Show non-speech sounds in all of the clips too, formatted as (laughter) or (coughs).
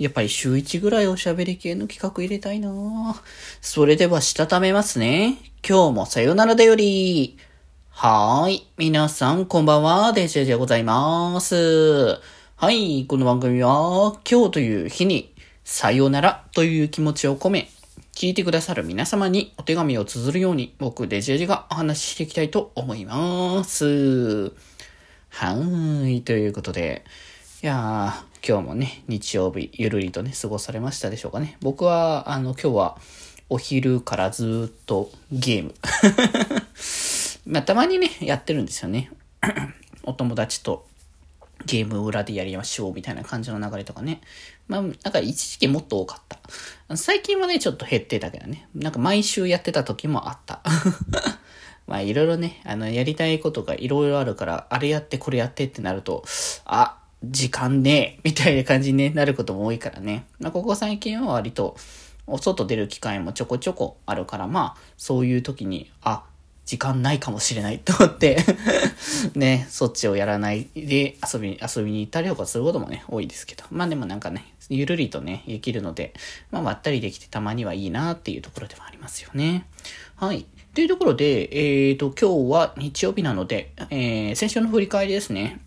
やっぱり週1ぐらいおしゃべり系の企画入れたいなそれではしたためますね。今日もさよならだより。はーい。皆さん、こんばんは。デジェジでございます。はい。この番組は、今日という日に、さよならという気持ちを込め、聞いてくださる皆様にお手紙を綴るように、僕、デジェジがお話ししていきたいと思います。はーい。ということで、いやー、今日もね、日曜日、ゆるりとね、過ごされましたでしょうかね。僕は、あの、今日は、お昼からずっとゲーム。(laughs) まあ、たまにね、やってるんですよね。(clears throat) お友達とゲーム裏でやりましょうみたいな感じの流れとかね。まあ、なんか一時期もっと多かった。最近はね、ちょっと減ってたけどね。なんか毎週やってた時もあった。(laughs) まあいろいろね、あの、やりたいことがいろいろあるから、あれやってこれやってってなると、あ、時間ねえ、みたいな感じに、なることも多いからね。まあ、ここ最近は割と、お外出る機会もちょこちょこあるから、まあ、そういう時に、あ、時間ないかもしれないと思って (laughs) ね、そっちをやらないで遊び、遊びに行ったりとかすることもね、多いですけど。まあでもなんかね、ゆるりとね、できるので、まあまったりできてたまにはいいなっていうところではありますよね。はい。というところで、えっ、ー、と、今日は日曜日なので、えー、先週の振り返りですね。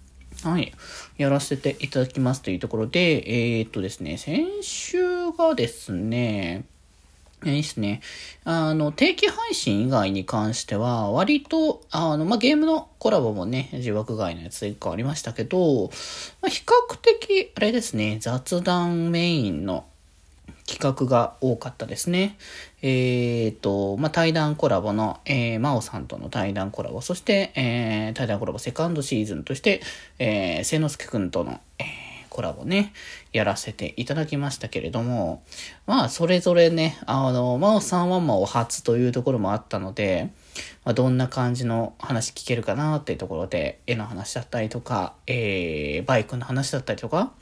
はい。やらせていただきますというところで、えー、っとですね、先週がですね、いいですね。あの、定期配信以外に関しては、割と、あの、まあ、ゲームのコラボもね、自枠外のやつ1個ありましたけど、まあ、比較的、あれですね、雑談メインの企画が多かったですね。えっ、ー、と、まあ、対談コラボの、えー、真央さんとの対談コラボ、そして、えー、対談コラボセカンドシーズンとして、えー、聖之助くんとの、えー、コラボね、やらせていただきましたけれども、まあ、それぞれね、あの、真央さんは真央初というところもあったので、まあ、どんな感じの話聞けるかなっていうところで、絵の話だったりとか、えー、バイクの話だったりとか、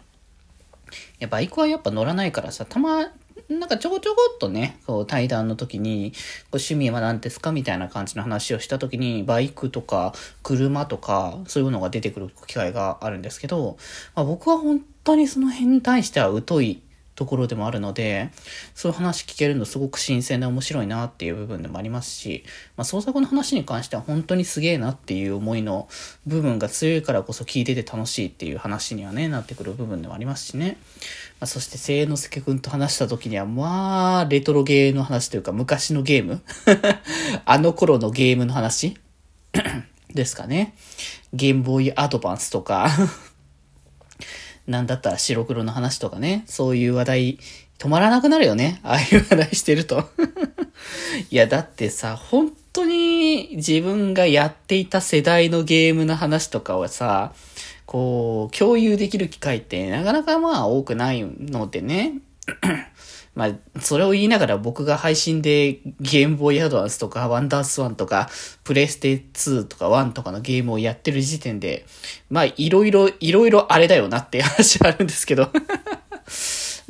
や、バイクはやっぱ乗らないからさ、たま、なんかちょこちょこっとね、こう対談の時に、こう趣味は何ですかみたいな感じの話をした時に、バイクとか車とか、そういうのが出てくる機会があるんですけど、まあ、僕は本当にその辺に対しては疎いところでもあるので、そういう話聞けるのすごく新鮮で面白いなっていう部分でもありますし、まあ、創作の話に関しては本当にすげえなっていう思いの部分が強いからこそ聞いてて楽しいっていう話にはね、なってくる部分でもありますしね。まあ、そして、聖之助くんと話した時には、まあ、レトロゲーの話というか、昔のゲーム (laughs) あの頃のゲームの話 (coughs) ですかね。ゲームボーイアドバンスとかなんだったら白黒の話とかね、そういう話題、止まらなくなるよね。ああいう話題してると (laughs) いや、だってさ、本当に自分がやっていた世代のゲームの話とかはさ、こう、共有できる機会ってなかなかまあ多くないのでね。まあ、それを言いながら僕が配信でゲームボーイアドバンスとかワンダースワンとかプレステ2とか1とかのゲームをやってる時点で、まあいろいろ、いろいろあれだよなって話はあるんですけど。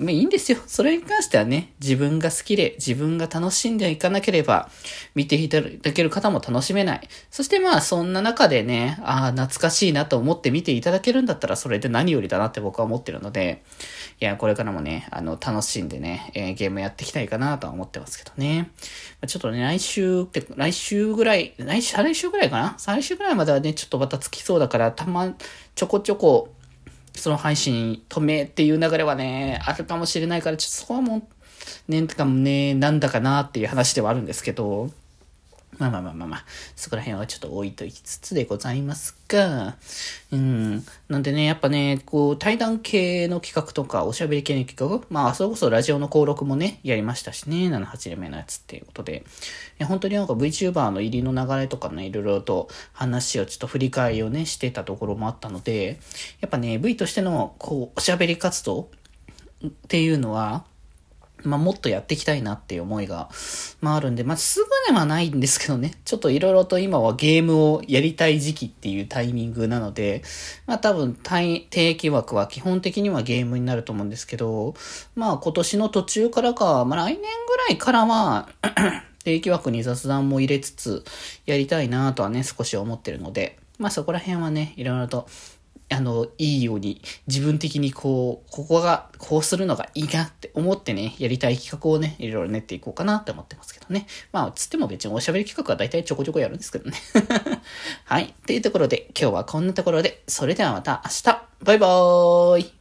まあいいんですよ。それに関してはね、自分が好きで自分が楽しんでいかなければ、見ていただける方も楽しめない。そしてまあそんな中でね、ああ、懐かしいなと思って見ていただけるんだったらそれで何よりだなって僕は思ってるので、いや、これからもね、あの、楽しんでね、えー、ゲームやっていきたいかなとは思ってますけどね。まちょっとね、来週って、来週ぐらい、来週、来週ぐらいかな？再来週ぐらいまではね、ちょっとまたつきそうだから、たま、ちょこちょこ、その配信止めっていう流れはね、あるかもしれないから、ちょっとそこはもう、ね、とかもね、なんだかなっていう話ではあるんですけど、まあまあまあまあまあ、そこら辺はちょっと置いときつつでございますが、うん。なんでね、やっぱね、こう、対談系の企画とか、おしゃべり系の企画、まあ、それこそラジオの登録もね、やりましたしね、78連目のやつっていうことで、本当になんか VTuber の入りの流れとかね、いろいろと話をちょっと振り返りをね、してたところもあったので、やっぱね、V としての、こう、おしゃべり活動っていうのは、まあ、もっとやっていきたいなっていう思いが、まあ、あるんで、まあ、すぐではないんですけどね、ちょっといろいろと今はゲームをやりたい時期っていうタイミングなので、まあ、多分、定期枠は基本的にはゲームになると思うんですけど、まあ、今年の途中からか、まあ、来年ぐらいからは (clears throat) 定期枠に雑談も入れつつ、やりたいなとはね、少し思ってるので、まあ、そこら辺はね、いろいろとあの、いいように、自分的にこう、ここが、こうするのがいいなって思ってね、やりたい企画をね、いろいろ練っていこうかなって思ってますけどね。まあ、つっても別におしゃべり企画は大体ちょこちょこやるんですけどね。(laughs) はい。というところで、今日はこんなところで、それではまた明日バイバーイ